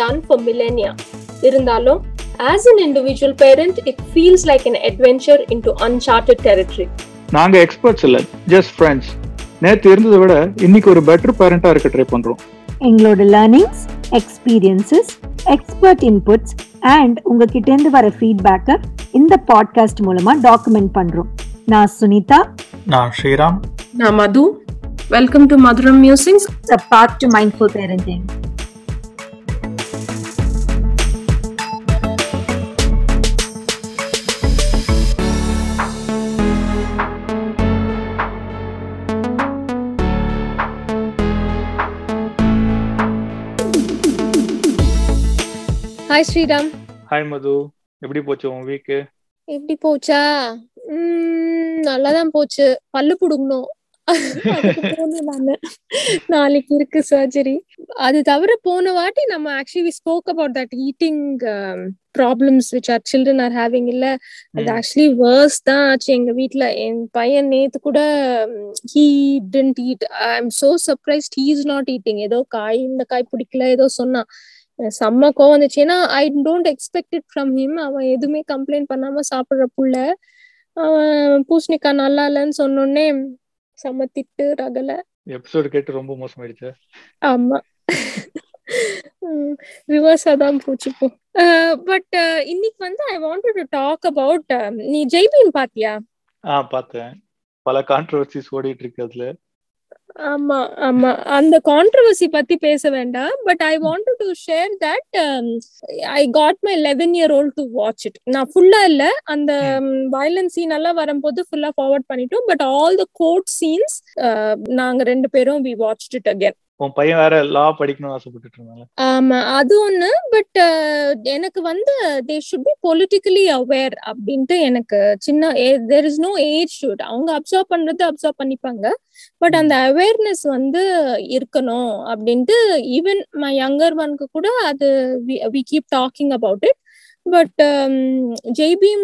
done for millennia. இருந்தாலும் as an individual parent, it feels like an adventure into uncharted territory. நாங்க experts இல்ல just friends நேத்து இருந்ததை விட இன்னைக்கு ஒரு பெட்டர் பேரண்டா இருக்க ட்ரை பண்றோம். எங்களோட learnings experiences expert inputs and உங்ககிட்ட இருந்து வர ஃபீட்பேக்கை இந்த பாட்காஸ்ட் மூலமா டாக்குமெண்ட் பண்றோம். நான் சுனிதா. நான் ஸ்ரீராம். நான் Madhu. Welcome to Madhuram musings a path to mindful parenting. Hi Sriram hi Madhu எப்படி போச்சு உன் வீக்கு எப்படி போச்சா? உம் நல்லாதான் போச்சு. பல்லு புடுங்கணும். நாளைக்கு இருக்கு சர்ஜரி அது தவிர போன வாட்டி நம்ம actually spoke about that eating problems which are children are having இல்ல. அது ஆக்சுவலி வேர்ஸ் தான் ஆச்சு எங்க வீட்ல. என் பையன் நேத்து கூட he didn't eat I am so surprised he is not eating ஏதோ காய் இந்த காய் பிடிக்கல ஏதோ சொன்னான். செம்ம கோவம் வந்துச்சு. ஏன்னா I don't expect it from him அவன் எதுவுமே கம்ப்ளைண்ட் பண்ணாம சாப்பிடுற புள்ள. அவன் பூசணிக்காய் நல்லா இல்லைன்னு சொன்னோடனே செம்ம திட்டு ரகல. எபிசோடு கேட்டு ரொம்ப மோசமாயிடுச்சு? ஆமா. ரிவர்ஸா தான் போச்சு போ பட் இன்னைக்கு வந்து I wanted to talk about நீ ஜெய்பீம் பாத்தியா? ஆ பார்த்தேன். பல கான்ட்ரவர்சிஸ் ஓடிட்டு இருக்கு அதுல. ஆமா ஆமா. அந்த கான்ட்ரவர்சி பத்தி பேச வேண்டாம். But I want to share that I got my eleven year old to watch it நான் ஃபுல்லா இல்ல. அந்த வயலன்ஸ் சீன் எல்லாம் வரும்போது ஃபுல்லா ஃபார்வர்ட் பண்ணிட்டோம். But all the gore scenes நாங்க ரெண்டு பேரும் வி வாட்ச் இட் அகேன் உன் பையன் வேற லா படிக்கணும்னு ஆசைப்பட்டுட்டு இருந்தாங்க ஆமா அது ஒண்ணு பட் எனக்கு வந்து they should be politically aware அப்படின்ட்டு எனக்கு சின்ன there is no age should அவங்க அப்சர்வ் பண்றது அப்சர்வ் பண்ணிப்பாங்க. பட் அந்த அவேர்னஸ் வந்து இருக்கணும் அப்படின்ட்டு ஈவன் மை யங்கர் ஒன்க்கு கூட அது we keep talking about it but Jai Bhim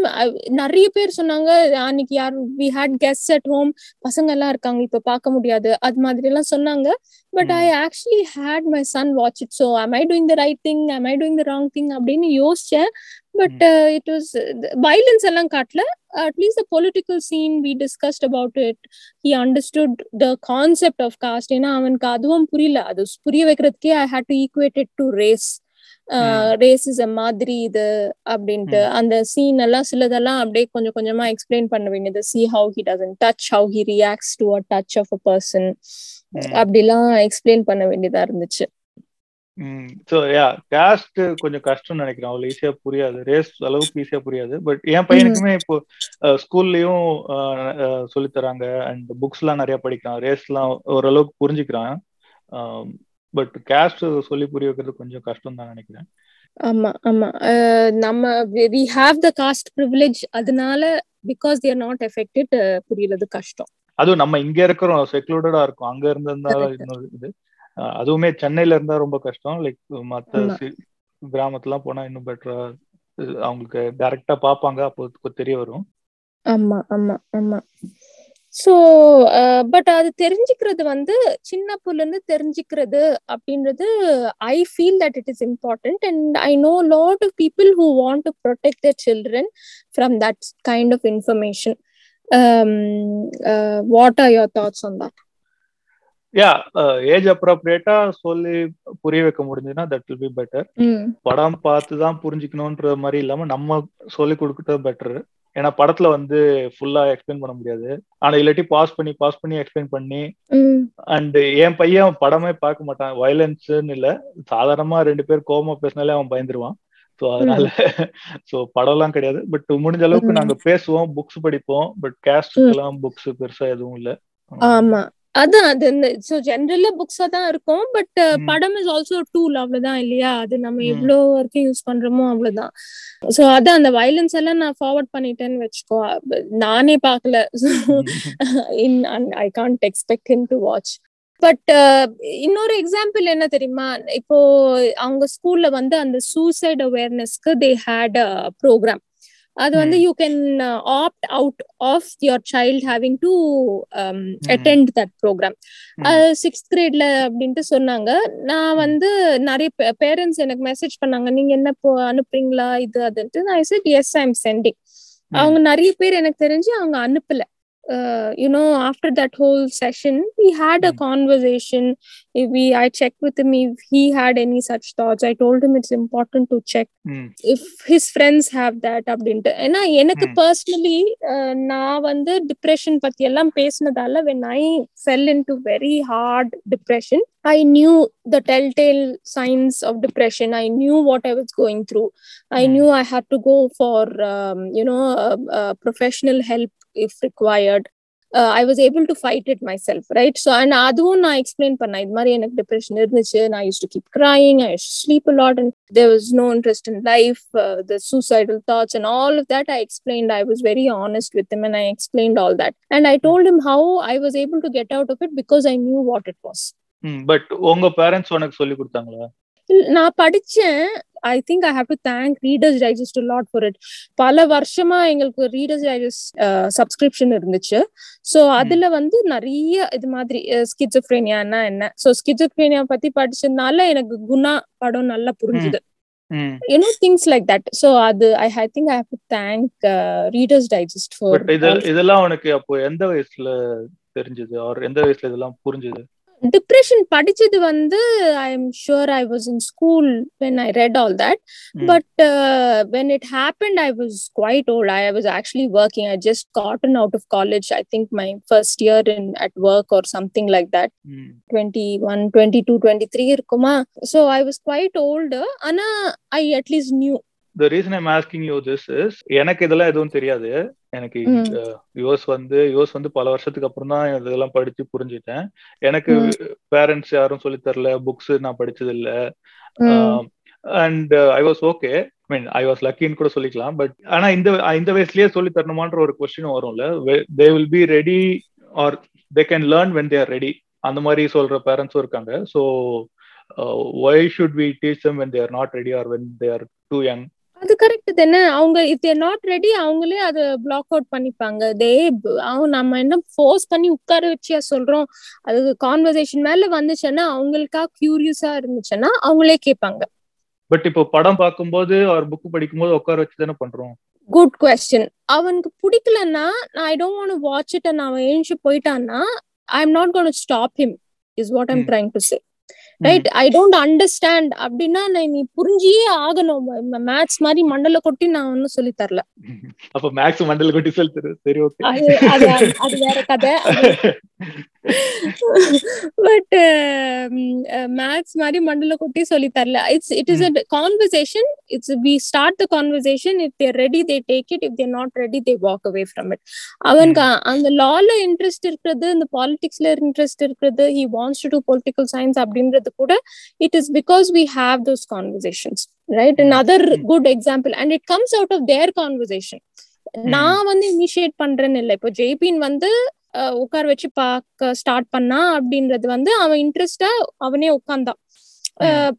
நிறைய பேர் சொன்னாங்க அன்னைக்கு யார் we had guest at home பசங்க எல்லாம் இருக்காங்க இப்ப பார்க்க முடியாது. அது மாதிரி எல்லாம் சொன்னாங்க but I actually had my son watch it so I doing the right thing I doing the wrong thing அப்படின்னு யோசிச்சேன். பட் இட் வாஸ் வைலன்ஸ் எல்லாம் காட்டல. At least the political scene we discussed about it he understood the concept of caste ஏன்னா அவனுக்கு அதுவும் புரியல. அது புரிய வைக்கிறதுக்கே I had to equate it to race racism மாதிரி இது அப்படின்ட்டு அந்த சீன் எல்லாம் சிலதெல்லாம் அப்படியே கொஞ்சம் கொஞ்சமா எக்ஸ்பிளைன் பண்ண வேண்டியது. See how he doesn't touch how he reacts to a touch of a person அப்படிலாம் எக்ஸ்பிளைன் பண்ண வேண்டியதா இருந்துச்சு. ஸோ யா காஸ்ட் கொஞ்சம் கஷ்டம்னு நினைக்கிறேன். அவ்வளவு ஈஸியா புரியாது. ரேஸ் அளவுக்கு ஈஸியா புரியாது. பட் என் பையனுக்குமே இப்போ ஸ்கூல்லயும் சொல்லி தராங்க. அண்ட் புக்ஸ் எல்லாம் நிறைய படிக்கிறான். ரேஸ் எல்லாம் ஓரளவுக்கு புரிஞ்சுக்கிறான். பட் கேஸ்ட் சொல்லி புரிய வைக்கிறது கொஞ்சம் கஷ்டம் தான் நினைக்கிறேன். ஆமா ஆமா. நம்ம we have the caste privilege அதனால பிகாஸ் தேர் நாட் எஃபெக்டட் புரியறது கஷ்டம். அதுவும் நம்ம இங்க இருக்கிறோம் செக்லூடடா இருக்கும். அங்க இருந்திருந்தா இன்னொரு இது. அதுவுமே சென்னையில இருந்தா ரொம்ப கஷ்டம். லைக் மத்த கிராமத்துலாம் போனா இன்னும் பெட்டரா அவங்களுக்கு டைரக்டா பாப்பாங்க அப்போ தெரிய வரும். ஆமா ஆமா ஆமா. ஸோ பட் அது தெரிஞ்சுக்கிறது வந்து சின்ன இருந்து தெரிஞ்சுக்கிறது அப்படின்றது I feel that it is important and I know lot of people who want to protect the children from that kind of information what are your thoughts on that yeah age அப்ரோப்ரியேட்டா சொல்லி புரிய வைக்க முடிஞ்சதுன்னா that will be better படம் பார்த்து தான் புரிஞ்சுக்கணும்ன்ற மாதிரி இல்லாம நம்ம சொல்லி கொடுக்கறது பெட்டர் ஏன்னா படத்துல வந்து ஃபுல்லா எக்ஸ்பிளைன் பண்ண முடியாது. ஆனா இல்லாட்டி பாஸ் பண்ணி பாஸ் பண்ணி எக்ஸ்பிளைன் பண்ணி அண்ட் என் பையன் படமே பார்க்க மாட்டான். வயலன்ஸ்ன்னு இல்ல. சாதாரணமா ரெண்டு பேர் கோபமா பேசினாலே அவன் பயந்துருவான். ஸோ அதனால ஸோ படம்லாம் கிடையாது. பட் முடிஞ்ச அளவுக்கு நாங்க பேசுவோம் புக்ஸ் படிப்போம். பட் கேஸ்ட் எல்லாம் புக்ஸ் பெருசா எதுவும் இல்ல. ஆமா. அதான் அது ஸோ ஜென்ரலா புக்ஸா தான் இருக்கும் பட் படம் இஸ் ஆல்சோ டூல் அவ்வளவுதான் இல்லையா? அது நம்ம எவ்வளவு வரைக்கும் யூஸ் பண்றோமோ அவ்வளவுதான். சோ அதான் அந்த வயலன்ஸ் எல்லாம் நான் ஃபார்வர்ட் பண்ணிட்டேன்னு வச்சுக்கோ நானே பார்க்கல. In I can't expect him to watch but இன்னொரு எக்ஸாம்பிள் என்ன தெரியுமா? இப்போ அவங்க ஸ்கூல்ல வந்து அந்த சூசைட் அவேர்னஸ்க்கு தே ஹேட் ப்ரோக்ராம் அது வந்து you can opt out of your child having to attend that program sixth கிரேட்ல அப்படின்ட்டு சொன்னாங்க. நான் வந்து நிறைய பேரண்ட்ஸ் எனக்கு மெசேஜ் பண்ணாங்க. நீங்க என்ன அனுப்புறீங்களா? இது அதுன்ட்டு? நான் said yes I am sending அவங்க நிறைய பேர் எனக்கு தெரிஞ்சு அவங்க அனுப்பல. Uh, you know after that whole session we had a conversation if we i checked with him if he had any such thoughts i told him it's important to check if his friends have that அப்படின்ட்டு ஏன்னா எனக்கு personally நான் வந்து depression பத்தி எல்லாம் பேசினதால when i fell into very hard depression i knew the telltale signs of depression i knew what i was going through i knew i had to go for um, you know uh, uh, professional help if required uh, I was able to fight it myself, right? So, and அதுவும் நான் explain பண்ணேன் இது மாதிரி எனக்கு depression இருந்துச்சு நான் used to keep crying I sleep lot and there was no interest in life the suicidal thoughts and all of that I explained I was very honest with him and I explained all that. And I told him how I was able to get out of it because I knew what it was. But உங்க parents உனக்கு சொல்லி கொடுத்தாங்களா நான் படிச்சேன் I think I have to thank Reader's Digest lot for it பல வருஷமா எங்களுக்கு Reader's Digest subscription இருந்துச்சு. ஸோ அதுல வந்து நிறைய இது மாதிரி ஸ்கிட்ஸோஃப்ரேனியானா என்ன? ஸோ ஸ்கிட்ஸோஃப்ரேனியா பத்தி படிச்சதுனால எனக்கு குணா படம் நல்லா புரிஞ்சுது. You know things like that so அது I I think I have to thank Reader's Digest for இதெல்லாம் உனக்கு அப்போ எந்த வயசுல தெரிஞ்சது? ஆர் எந்த வயசுல இதெல்லாம் புரிஞ்சது? டிப்ரெஷன் படிச்சது வந்து I am sure I was in school when I read all that but when it happened I was quite old I was actually working I just gotten out of college I think my first year in at work or something like that twenty one twenty two twenty three இருக்குமா? So I was quite old ஆனா I at least knew the reason I'm asking you this is எனக்கு இதெல்லாம் எதுவும் தெரியாது. எனக்கு US வந்து US வந்து பல வருஷத்துக்கு அப்புறம் தான் இதெல்லாம் படிச்சு புரிஞ்சுட்டேன். எனக்கு பேரண்ட்ஸ் யாரும் சொல்லி தரல புக்ஸ் நான் படிச்சது இல்ல and I was okay mean I was லக்கின்னு கூட சொல்லிக்கலாம் பட் ஆனா இந்த இந்த வயசுலயே சொல்லி தரணுமான்ற ஒரு கொஸ்டின் வரும்ல. They will be ready or they can learn when they're ready அந்த மாதிரி சொல்ற பேரண்ட்ஸும் இருக்காங்க. So why should we teach them when they're not ready or when they're too young அது கரெக்ட் தானே? அவங்க இஃப் தேர் நாட் ரெடி அவங்களே அதை பிளாக் அவுட் பண்ணிப்பாங்க. தே அவங்க நம்ம என்ன ஃபோர்ஸ் பண்ணி உட்கார வச்சியா சொல்றோம்? அது கான்வர்சேஷன் மேல வந்துச்சுன்னா அவங்களுக்கா கியூரியஸா இருந்துச்சுன்னா அவங்களே கேட்பாங்க. பட் இப்போ படம் பார்க்கும்போது அவர் புக் படிக்கும்போது உட்கார வச்சு தானே பண்றோம்? குட் கொஸ்டின் அவனுக்கு பிடிக்கலன்னா I don't want watch it அவன் எழுந்து போயிட்டான்னா I am not gonna stop him is what I'm trying to say right I don't understand அப்படின்னா நீ புரிஞ்சியே ஆகணும். மேத்ஸ் மாதிரி மண்டல கொட்டி நான் ஒன்னும் சொல்லி தரல. அப்ப மேக்ஸ் மண்டல கொட்டி சொல்லி தரு. சரி ஓகே அது அது அது வேற கதை. பட் மேத்ஸ் மாதிரி மண்டல கொட்டி சொல்லி தரல. It's it is a conversation it's we start the conversation if there ready they take it if there not ready they walk away from it அவனுக்கு அந்த லால இன்ட்ரெஸ்ட் இருக்கிறது இந்த பாலிடிக்ஸ்ல இன்ட்ரெஸ்ட் இருக்கிறது he wants to two political science அப்படின்றது கூட it is because we have those conversations right another good example and it comes out of their conversation நான் வந்து இனிஷியேட் பண்றேன்னு இல்லை. இப்போ ஜெய்பின் வந்து உட்கார வச்சு பார்க்க ஸ்டார்ட் பண்ணா அப்படின்றது வந்து அவன் இன்ட்ரெஸ்டா அவனே உட்காந்தான்.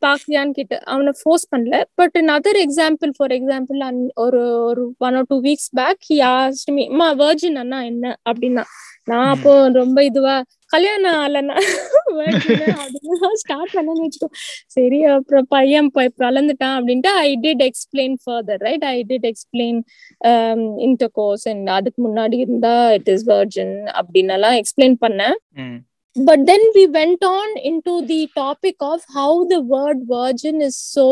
பாக்கியான்னு கிட்ட அவனை ஃபோர்ஸ் பண்ணல. But other example for example ஒரு ஒரு one or two weeks back he asked me அம்மா வர்ஜின் அண்ணா என்ன? அப்படின்னா நான் அப்போ ரொம்ப இதுவா கல்யாணம் ஆலன்னா ஸ்டார்ட் பண்ணன்னு வச்சுக்கோ சரி அப்புறம் பையன் வளர்ந்துட்டான் அப்படின்ட்டு I did explain further right I did explain intercourse and அதுக்கு முன்னாடி இருந்தா இட் இஸ் வர்ஜின் அப்படின்னு எல்லாம் எக்ஸ்பிளைன் பண்ணேன் but then we went on into the topic of how the word virgin is so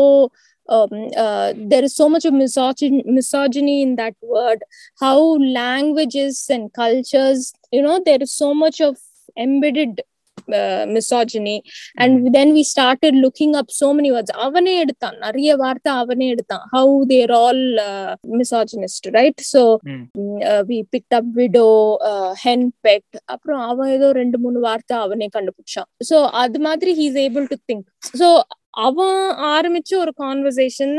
um, uh, there is so much of misogyn- misogyny in that word how languages and cultures you know there is so much of embedded uh, misogyny and mm. then we started looking up so many words avane eduthan nariya vaartha avane eduthan how they're all uh, misogynist right so mm. uh, we picked up widow uh, hen pecked அப்புறம் அவன் ஏதோ ரெண்டு மூணு வார்த்தை அவனே கண்டுபிடிச்சான் so அது மாதிரி he's able to think so அவன் ஆரம்பிச்ச ஒரு கான்வர்சேஷன்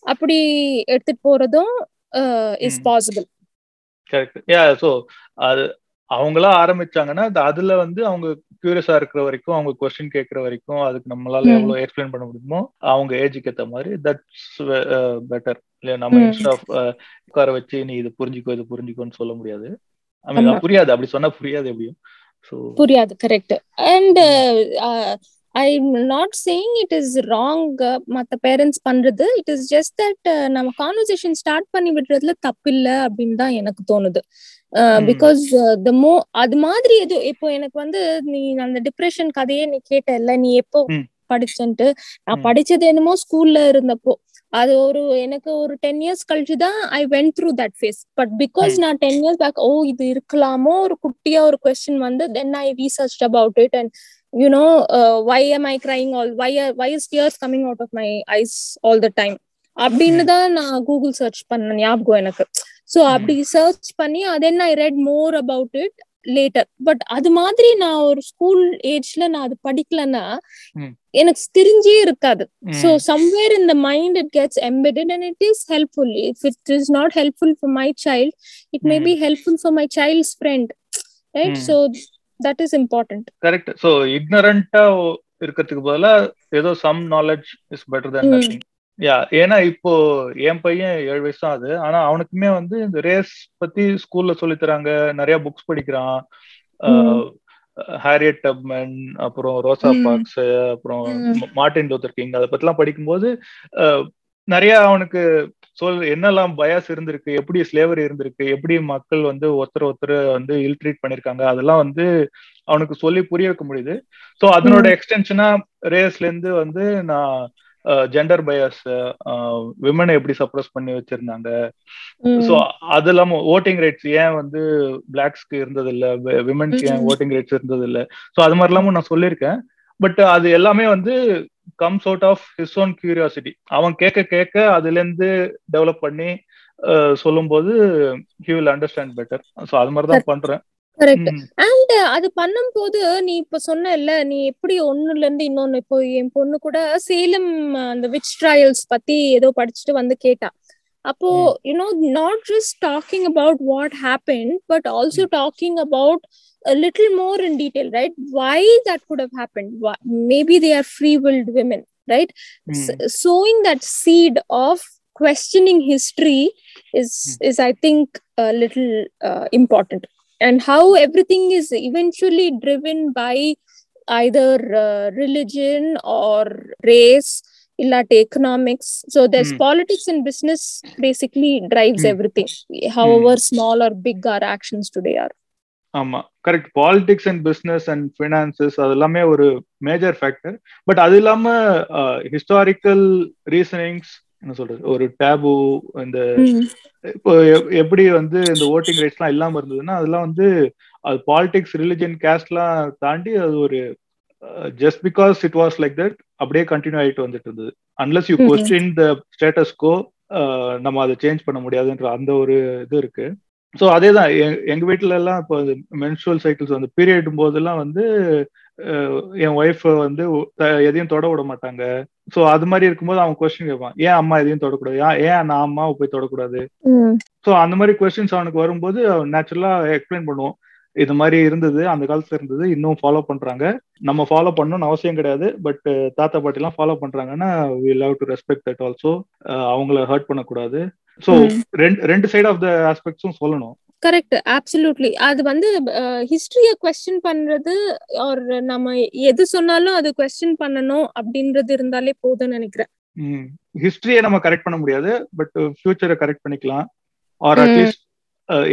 அப்படி எடுத்துட்டு போறதும் is possible correct yeah so அது அவங்களா ஆரம்பிச்சாங்கன்னா அதுல வந்து அவங்க கியூரியஸா இருக்கிற வரைக்கும் அவங்க கொஸ்டின் கேட்கற வரைக்கும் அதுக்கு நம்மளால எவ்வளவு எக்ஸ்பிளைன் பண்ண முடியுமோ அவங்க ஏஜுக்கு ஏத்த மாதிரி தட்ஸ் பெட்டர் இல்ல நம்ம இன்ஸ்ட் ஆஃப் உட்கார வச்சு நீ இது புரிஞ்சுக்கோ இது புரிஞ்சுக்கோன்னு சொல்ல முடியாது. ஐ மீன் புரியாது. அப்படி சொன்னா புரியாது எப்படியும். புரியாது. Correct and I not saying it is wrong மத்த பேரண்ட்ஸ் பண்றது. இட் இஸ் ஜஸ்ட் தட் நம்ம கான்வர்சேஷன் ஸ்டார்ட் பண்ணி விடுறதுல தப்பு இல்ல அப்படின்னு தான் எனக்கு தோணுது. பிகாஸ் த மோ அது மாதிரி எது இப்போ எனக்கு வந்து நீ அந்த டிப்ரெஷன் கதையே நீ கேட்ட இல்ல நீ எப்போ படிச்சன்ட்டு? நான் படிச்சது என்னமோ ஸ்கூல்ல இருந்தப்போ. அது ஒரு எனக்கு ஒரு டென் இயர்ஸ் கழிச்சு தான் I went through that phase but because நான் டென் இயர்ஸ் பேக் ஓ இது இருக்கலாமோ? ஒரு குட்டியா ஒரு கொஸ்டின் வந்து then I research about it and you know why am I crying all why why is tears coming out of my eyes all the time அப்படின்னு தான் நான் கூகுள் சர்ச் பண்ண ஞாபகம் எனக்கு. ஸோ அப்படி சர்ச் பண்ணி அதென்ன I read more about it later but அது மாதிரி நான் ஒரு ஸ்கூல் ஏஜ்ல நான் அது படிக்கலன்னா எனக்கு தெரிஞ்சே இருக்காது. So somewhere in the mind it gets embedded and it is helpful if it is not helpful for my child it may be helpful for my child's friend right so that is important correct so இக்னரண்டா இருக்கிறதுக்கு பதிலா ஏதோ some knowledge is better than nothing yeah ஏன்னா இப்போ என் பையன் ஏழு வயசு தான் அது. ஆனா அவனுக்குமே வந்து இந்த ரேஸ் பத்தி ஸ்கூல்ல சொல்லி தராங்க. நிறைய புக்ஸ் படிக்கிறான். ஹாரியட் டப்மன் அப்புறம் ரோசா பாக்ஸ் அப்புறம் மார்டின் லூத்தர் கிங் அதை பத்திலாம் படிக்கும்போது நிறைய அவனுக்கு சொல் என்னெல்லாம் பயாஸ் இருந்திருக்கு? எப்படி ஸ்லேவரி இருந்திருக்கு? எப்படி மக்கள் வந்து ஒருத்தர் ஒருத்தர் வந்து இல்ட்ரீட் பண்ணிருக்காங்க அதெல்லாம் வந்து அவனுக்கு சொல்லி புரிய வைக்க முடியுது. ஸோ அதனோட எக்ஸ்டென்ஷனா ரேஸ்ல இருந்து வந்து நான் ஜெண்டர் பயாஸ் விமனை எப்படி சப்ரஸ் பண்ணி வச்சிருந்தாங்க? ஸோ அது இல்லாம ஓட்டிங் ரைட்ஸ் ஏன் வந்து பிளாக்ஸ்க்கு இருந்தது இல்ல விமனுக்கு ஏன் ஓட்டிங் ரைட்ஸ் இருந்தது இல்ல ஸோ அது மாதிரி இல்லாம நான் சொல்லியிருக்கேன். பட் அது எல்லாமே வந்து comes out of his own curiosity அவன் கேட்க கேட்க அதுல இருந்து டெவலப் பண்ணி சொல்லும்போது he will understand better so அது மாதிரி தான் பண்றேன். கரெக்ட் அண்ட் அது பண்ணும் போது நீ இப்ப சொன்ன நீ எப்படி ஒண்ணுல இருந்து இன்னொன்னு இப்போ என் பொண்ணு கூட சேலம் அந்த விச் ட்ரையல்ஸ் பத்தி ஏதோ படிச்சுட்டு வந்து கேட்டா. அப்போ you know not just talking about what happen but also talking about a little more in detail right why that could have happened why, maybe they are free willed women right mm. S- sowing that seed of questioning history is mm. is i think a little uh, important and how everything is eventually driven by either uh, religion or race illate economics so there's mm. politics and business basically drives mm. everything however mm. small or big our actions today are ஆமா. Correct politics and business and finances அது எல்லாமே ஒரு major factor but அது இல்லாம historical reasonings என்ன சொல்றது ஒரு tab இந்த இப்போ எப்படி வந்து இந்த ஓட்டிங் ரைட்ஸ் எல்லாம் இல்லாம இருந்ததுன்னா அதெல்லாம் வந்து அது பாலிடிக்ஸ் ரிலிஜன் கேஸ்ட்லாம் தாண்டி அது ஒரு just because it was like that அப்படியே கண்டினியூ ஆயிட்டு வந்துட்டு இருந்தது. Unless you question the status quo நம்ம அதை சேஞ்ச் பண்ண முடியாதுன்ற அந்த ஒரு இது இருக்கு. ஸோ அதே தான் எங்க வீட்டுல எல்லாம் இப்போ மென்சுவல் சைக்கிள்ஸ் வந்து பீரியட் போதெல்லாம் வந்து என் ஒய்ஃப் வந்து எதையும் தொட விட மாட்டாங்க. ஸோ அது மாதிரி இருக்கும்போது அவன் கொஸ்டின் கேட்பான். ஏன் அம்மா எதையும் தொடக்கூடாது? ஏன் நான் அம்மாவை போய் தொடக்கூடாது? ஸோ அந்த மாதிரி கொஸ்டின்ஸ் அவனுக்கு வரும்போது நேச்சுரலா எக்ஸ்பிளைன் பண்ணுவோம் இது மாதிரி இருந்தது. அந்த காலத்துல இருந்தது. இன்னும் ஃபாலோ பண்றாங்க. நம்ம ஃபாலோ பண்ணணும்னு அவசியம் கிடையாது. பட் தாத்தா பாட்டி எல்லாம் ஃபாலோ பண்றாங்கன்னா we love to respect that also அவங்கள ஹர்ட் பண்ணக்கூடாது. ஸோ ரெண்டு ரெண்டு சைட் ஆஃப் த ஆஸ்பெக்ட்ஸும் சொல்லணும். கரெக்ட் அப்சல்யூட்லி அது வந்து ஹிஸ்டரிய கொஸ்டின் பண்றது ஒரு நம்ம எது சொன்னாலும் அது கொஸ்டின் பண்ணணும் அப்படின்றது இருந்தாலே போதும்னு நினைக்கிறேன். ஹிஸ்டரியை நம்ம கரெக்ட் பண்ண முடியாது. பட் ஃபியூச்சரை கரெக்ட் பண்ணிக்கலாம். ஆர் அட்லீஸ்ட்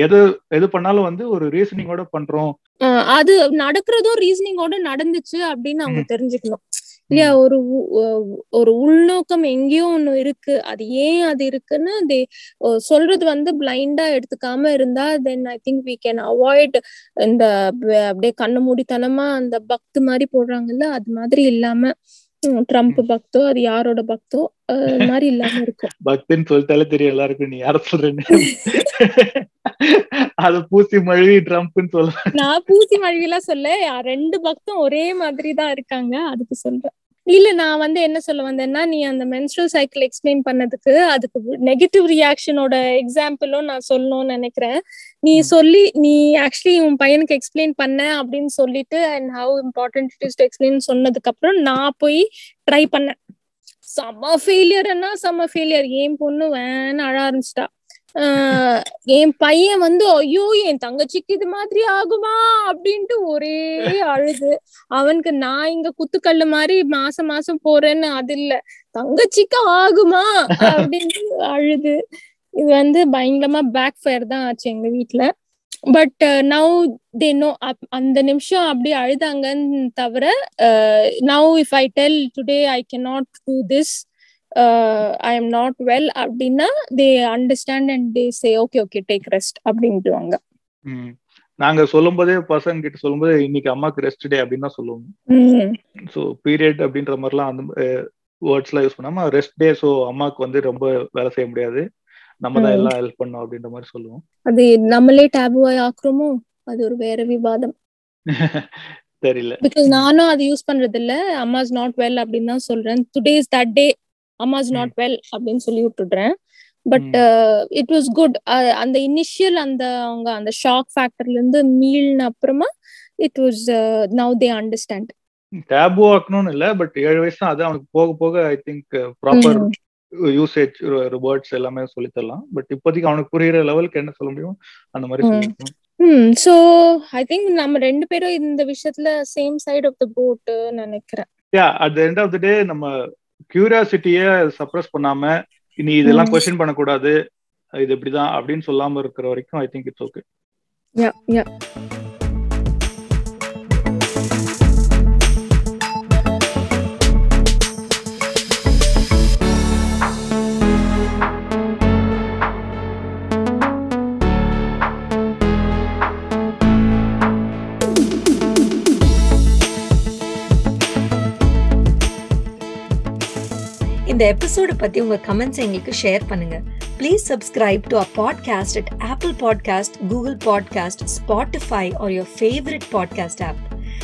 எது எது பண்ணாலும் வந்து ஒரு ரீசனிங்கோட பண்றோம். அது நடக்கிறதும் ரீசனிங்கோட நடந்துச்சு அப்படின்னு அவங்க தெரிஞ்சுக்கணும். இல்லையா ஒரு ஒரு உள்நோக்கம் எங்கேயோ ஒண்ணு இருக்கு. அது ஏன் அது இருக்குன்னு தே சொல்றது வந்து பிளைண்டா எடுத்துக்காம இருந்தா then I think we can avoid இந்த அப்படியே கண்ணு மூடித்தனமா அந்த பக்து மாதிரி போடுறாங்கல்ல அது மாதிரி இல்லாம ட்ரம்ப் பக்தோ அது யாரோட பக்தோ மாதிரி இல்லாம இருக்கும். பக்தின்னு சொல்லிட்டாலே தெரியும் எல்லாருக்கும் நீ யார சொல்றேன்னு. அது பூசி மழுவி ட்ரம்ப்னு சொல்ல நான் பூசி மழுவி எல்லாம் சொல்ல ரெண்டு பக்தம் ஒரே மாதிரி தான் இருக்காங்க அதுக்கு சொல்றேன். இல்ல நான் வந்து என்ன சொல்ல வந்தேன்னா நீ அந்த மென்ஸ்ட்ரல் சைக்கிள் எக்ஸ்பிளைன் பண்ணதுக்கு அதுக்கு நெகட்டிவ் ரியாக்ஷனோட எக்ஸாம்பிளும் நான் சொல்லணும்னு நினைக்கிறேன். நீ சொல்லி நீ ஆக்சுவலி உன் பையனுக்கு எக்ஸ்பிளைன் பண்ண அப்படின்னு சொல்லிட்டு and how important it is to explain சொன்னதுக்கு அப்புறம் நான் போய் ட்ரை பண்ணேன். செம்ம ஃபெயிலியர்னா செம்ம ஃபெயிலியர் என் பொண்ணு வேன்னு அழ ஆரம்பிச்சிட்டா. என் பையன் வந்து ஐயோ என் தங்கச்சிக்கு இது மாதிரி ஆகுமா? அப்படின்ட்டு ஒரே அழுது. அவனுக்கு நான் இங்க குத்துக்கல்லு மாதிரி மாசம் மாசம் போறேன்னு அது இல்ல. தங்கச்சிக்கு ஆகுமா? அப்படின்னு அழுது. இது வந்து பயங்கரமா பேக் ஃபயர் தான் ஆச்சு எங்க வீட்டுல பட் நவ் தே நோ அந்த நிமிஷம் அப்படி அழுதாங்கன்னு தவிர now if I tell today I can not do this I am not well அப்படின்னா they understand and they say okay okay take rest அப்படின்ட்டுவாங்க. நாங்க சொல்லும் போதே பசங்க கிட்ட சொல்லும் போது இன்னைக்கு அம்மாக்கு ரெஸ்ட் டே அப்படின்னு தான் சொல்லுவோம். ஸோ பீரியட் அப்படின்ற மாதிரிலாம் அந்த வேர்ட்ஸ் எல்லாம் யூஸ் பண்ணாம ரெஸ்ட் டே ஸோ அம்மாவுக்கு வந்து ரொம்ப வேலை செய்ய முடியாது. நம்ம தான் எல்லாம் ஹெல்ப் பண்ணோம் அப்படின்ற மாதிரி சொல்லுவோம். அது நம்மளே டேபுவாய் ஆக்குறோமோ அது ஒரு வேற விவாதம். தெரியல. பிகாஸ் நானும் அது யூஸ் பண்றது இல்ல அம்மாஸ் நாட் வெல் அப்படின்னு தான் சொல்றேன். டுடே இஸ் தட் டே அம்மாஸ் நாட் வெல் அப்படின்னு சொல்லி விட்டுடுறேன். பட் இட் வாஸ் குட் அந்த இனிஷியல் அந்த அவங்க அந்த ஷாக் ஃபேக்டர்ல இருந்து மீள்ன அப்புறமா it was now they understand taboo ஆக்கணும்னு இல்ல பட் ஏழு வயசு அது அவனுக்கு போக போக I think proper usage words எல்லாமே சொல்லி தரலாம். பட் இப்போதைக்கு அவனுக்கு புரியுற லெவலுக்கு என்ன சொல்ல முடியும் அந்த மாதிரி சொல்லிருக்கோம் ம் சோ ஐ திங்க் நம்ம ரெண்டு பேரும் இந்த விஷயத்துல same side of the boat நினைக்கிறேன். Yeah at the end of the day நம்ம கியூரியாசிட்டிய சப்ரஸ் பண்ணாம இனி இதெல்லாம் கொஸ்டின் பண்ணக்கூடாது. இது இப்படிதான் அப்படின்னு சொல்லாம இருக்கிற வரைக்கும் I think it's okay yeah yeah இந்த எபிசோடு பற்றி உங்கள் கமெண்ட்ஸ் எங்களுக்கு ஷேர் பண்ணுங்க. Please subscribe to a podcast at Apple podcast Google podcast Spotify or your favourite podcast app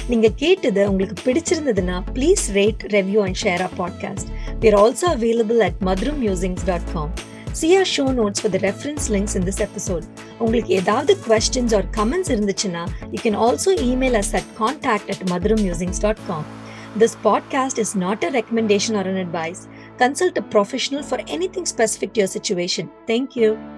நீங்கள் கேட்டது உங்களுக்கு பிடிச்சிருந்ததுன்னா please rate review and share a podcast we are also available at Madhuram musings dot com see our show notes for the reference links in this episode உங்களுக்கு ஏதாவது questions or comments இருந்துச்சுன்னா you can also email at Madhuram musings dot com this podcast is not a recommendation or an advice Consult a professional for anything specific to your situation. Thank you.